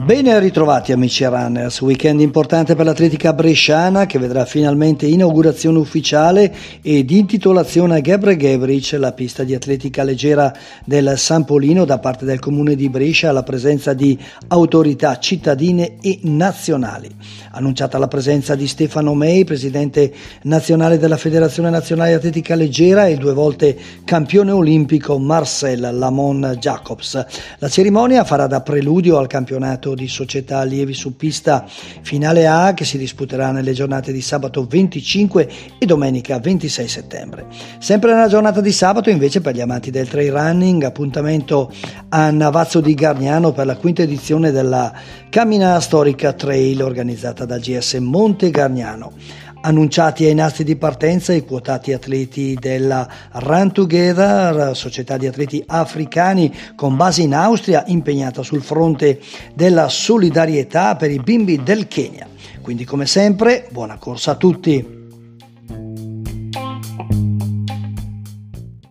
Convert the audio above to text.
Ben ritrovati amici runners, weekend importante per l'atletica bresciana che vedrà finalmente inaugurazione ufficiale ed intitolazione a Gebre Gebric, la pista di atletica leggera del San Polino da parte del comune di Brescia alla presenza di autorità cittadine e nazionali. Annunciata la presenza di Stefano May, presidente nazionale della Federazione Nazionale Atletica Leggera e due volte campione olimpico Marcel Lamon Jacobs. La cerimonia farà da preludio al campionato di società allievi su pista finale A che si disputerà nelle giornate di sabato 25 e domenica 26 settembre. Sempre nella giornata di sabato invece per gli amanti del trail running appuntamento a Navazzo di Gargnano per la quinta edizione della Camminata Storica Trail organizzata dal GS Monte Gargnano annunciati ai nastri di partenza i quotati atleti della Run Together, società di atleti africani con base in Austria impegnata sul fronte della solidarietà per i bimbi del Kenya. Quindi come sempre, buona corsa a tutti!